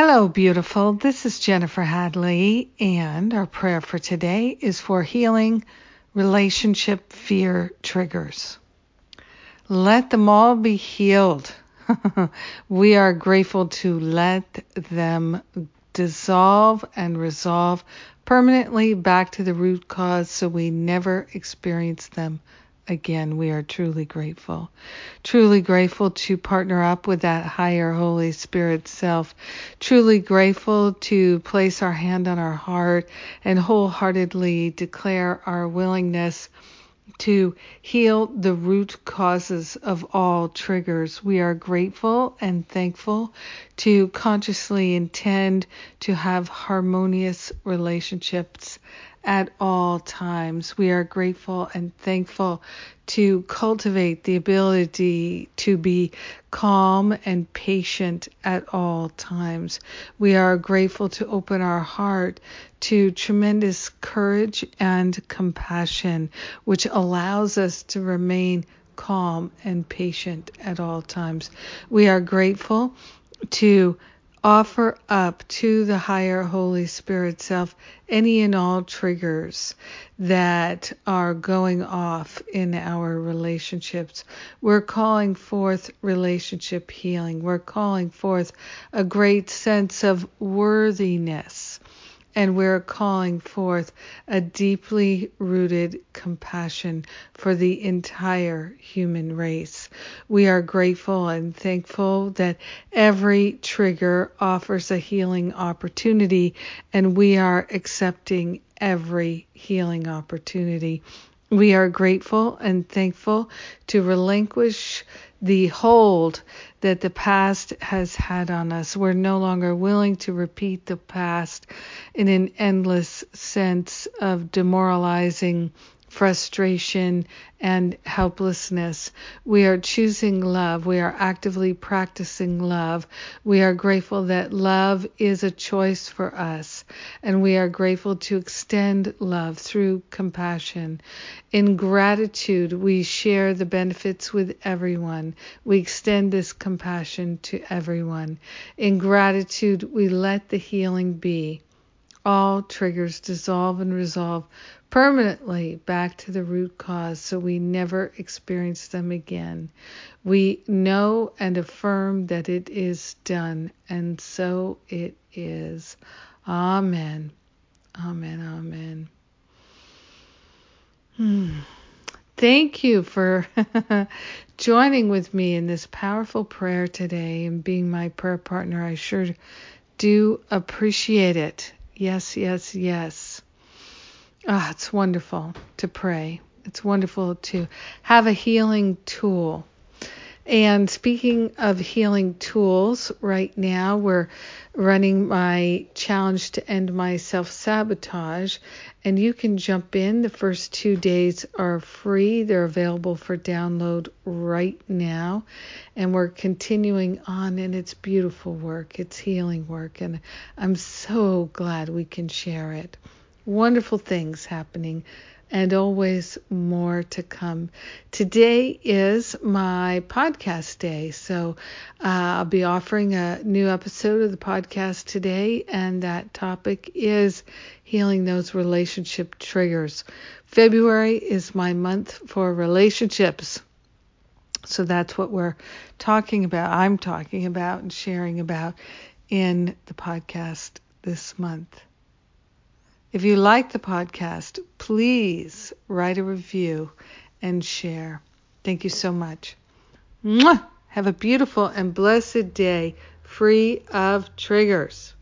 Hello, beautiful. This is Jennifer Hadley, and our prayer for today is for healing relationship fear triggers. Let them all be healed. we are grateful to let them dissolve and resolve permanently back to the root cause so we never experience them again, we are truly grateful. Truly grateful to partner up with that higher Holy Spirit self. Truly grateful to place our hand on our heart and wholeheartedly declare our willingness to heal the root causes of all triggers. We are grateful and thankful to consciously intend to have harmonious relationships at all times. We are grateful and thankful to cultivate the ability to be calm and patient at all times. We are grateful to open our heart to tremendous courage and compassion, which allows us to remain calm and patient at all times. We are grateful to offer up to the higher Holy Spirit self any and all triggers that are going off in our relationships. We're calling forth relationship healing. We're calling forth a great sense of worthiness and we're calling forth a deeply rooted compassion for the entire human race. We are grateful and thankful that every trigger offers a healing opportunity, and we are accepting every healing opportunity. We are grateful and thankful to relinquish the hold that the past has had on us. We're no longer willing to repeat the past in an endless sense of demoralizing frustration, and helplessness. We are choosing love. We are actively practicing love. We are grateful that love is a choice for us, and we are grateful to extend love through compassion. In gratitude, we share the benefits with everyone. We extend this compassion to everyone. In gratitude, we let the healing be all triggers dissolve and resolve permanently back to the root cause so we never experience them again. We know and affirm that it is done, and so it is. Amen. Amen. Amen. Hmm. Thank you for joining with me in this powerful prayer today and being my prayer partner. I sure do appreciate it. Yes, yes, yes. Ah, it's wonderful to pray. It's wonderful to have a healing tool. And speaking of healing tools, right now we're running my challenge to end my self sabotage. And you can jump in. The first two days are free, they're available for download right now. And we're continuing on, and it's beautiful work, it's healing work. And I'm so glad we can share it. Wonderful things happening and always more to come. Today is my podcast day, so uh, I'll be offering a new episode of the podcast today, and that topic is healing those relationship triggers. February is my month for relationships. So that's what we're talking about. I'm talking about and sharing about in the podcast this month. If you like the podcast, please write a review and share. Thank you so much. Mwah! Have a beautiful and blessed day free of triggers.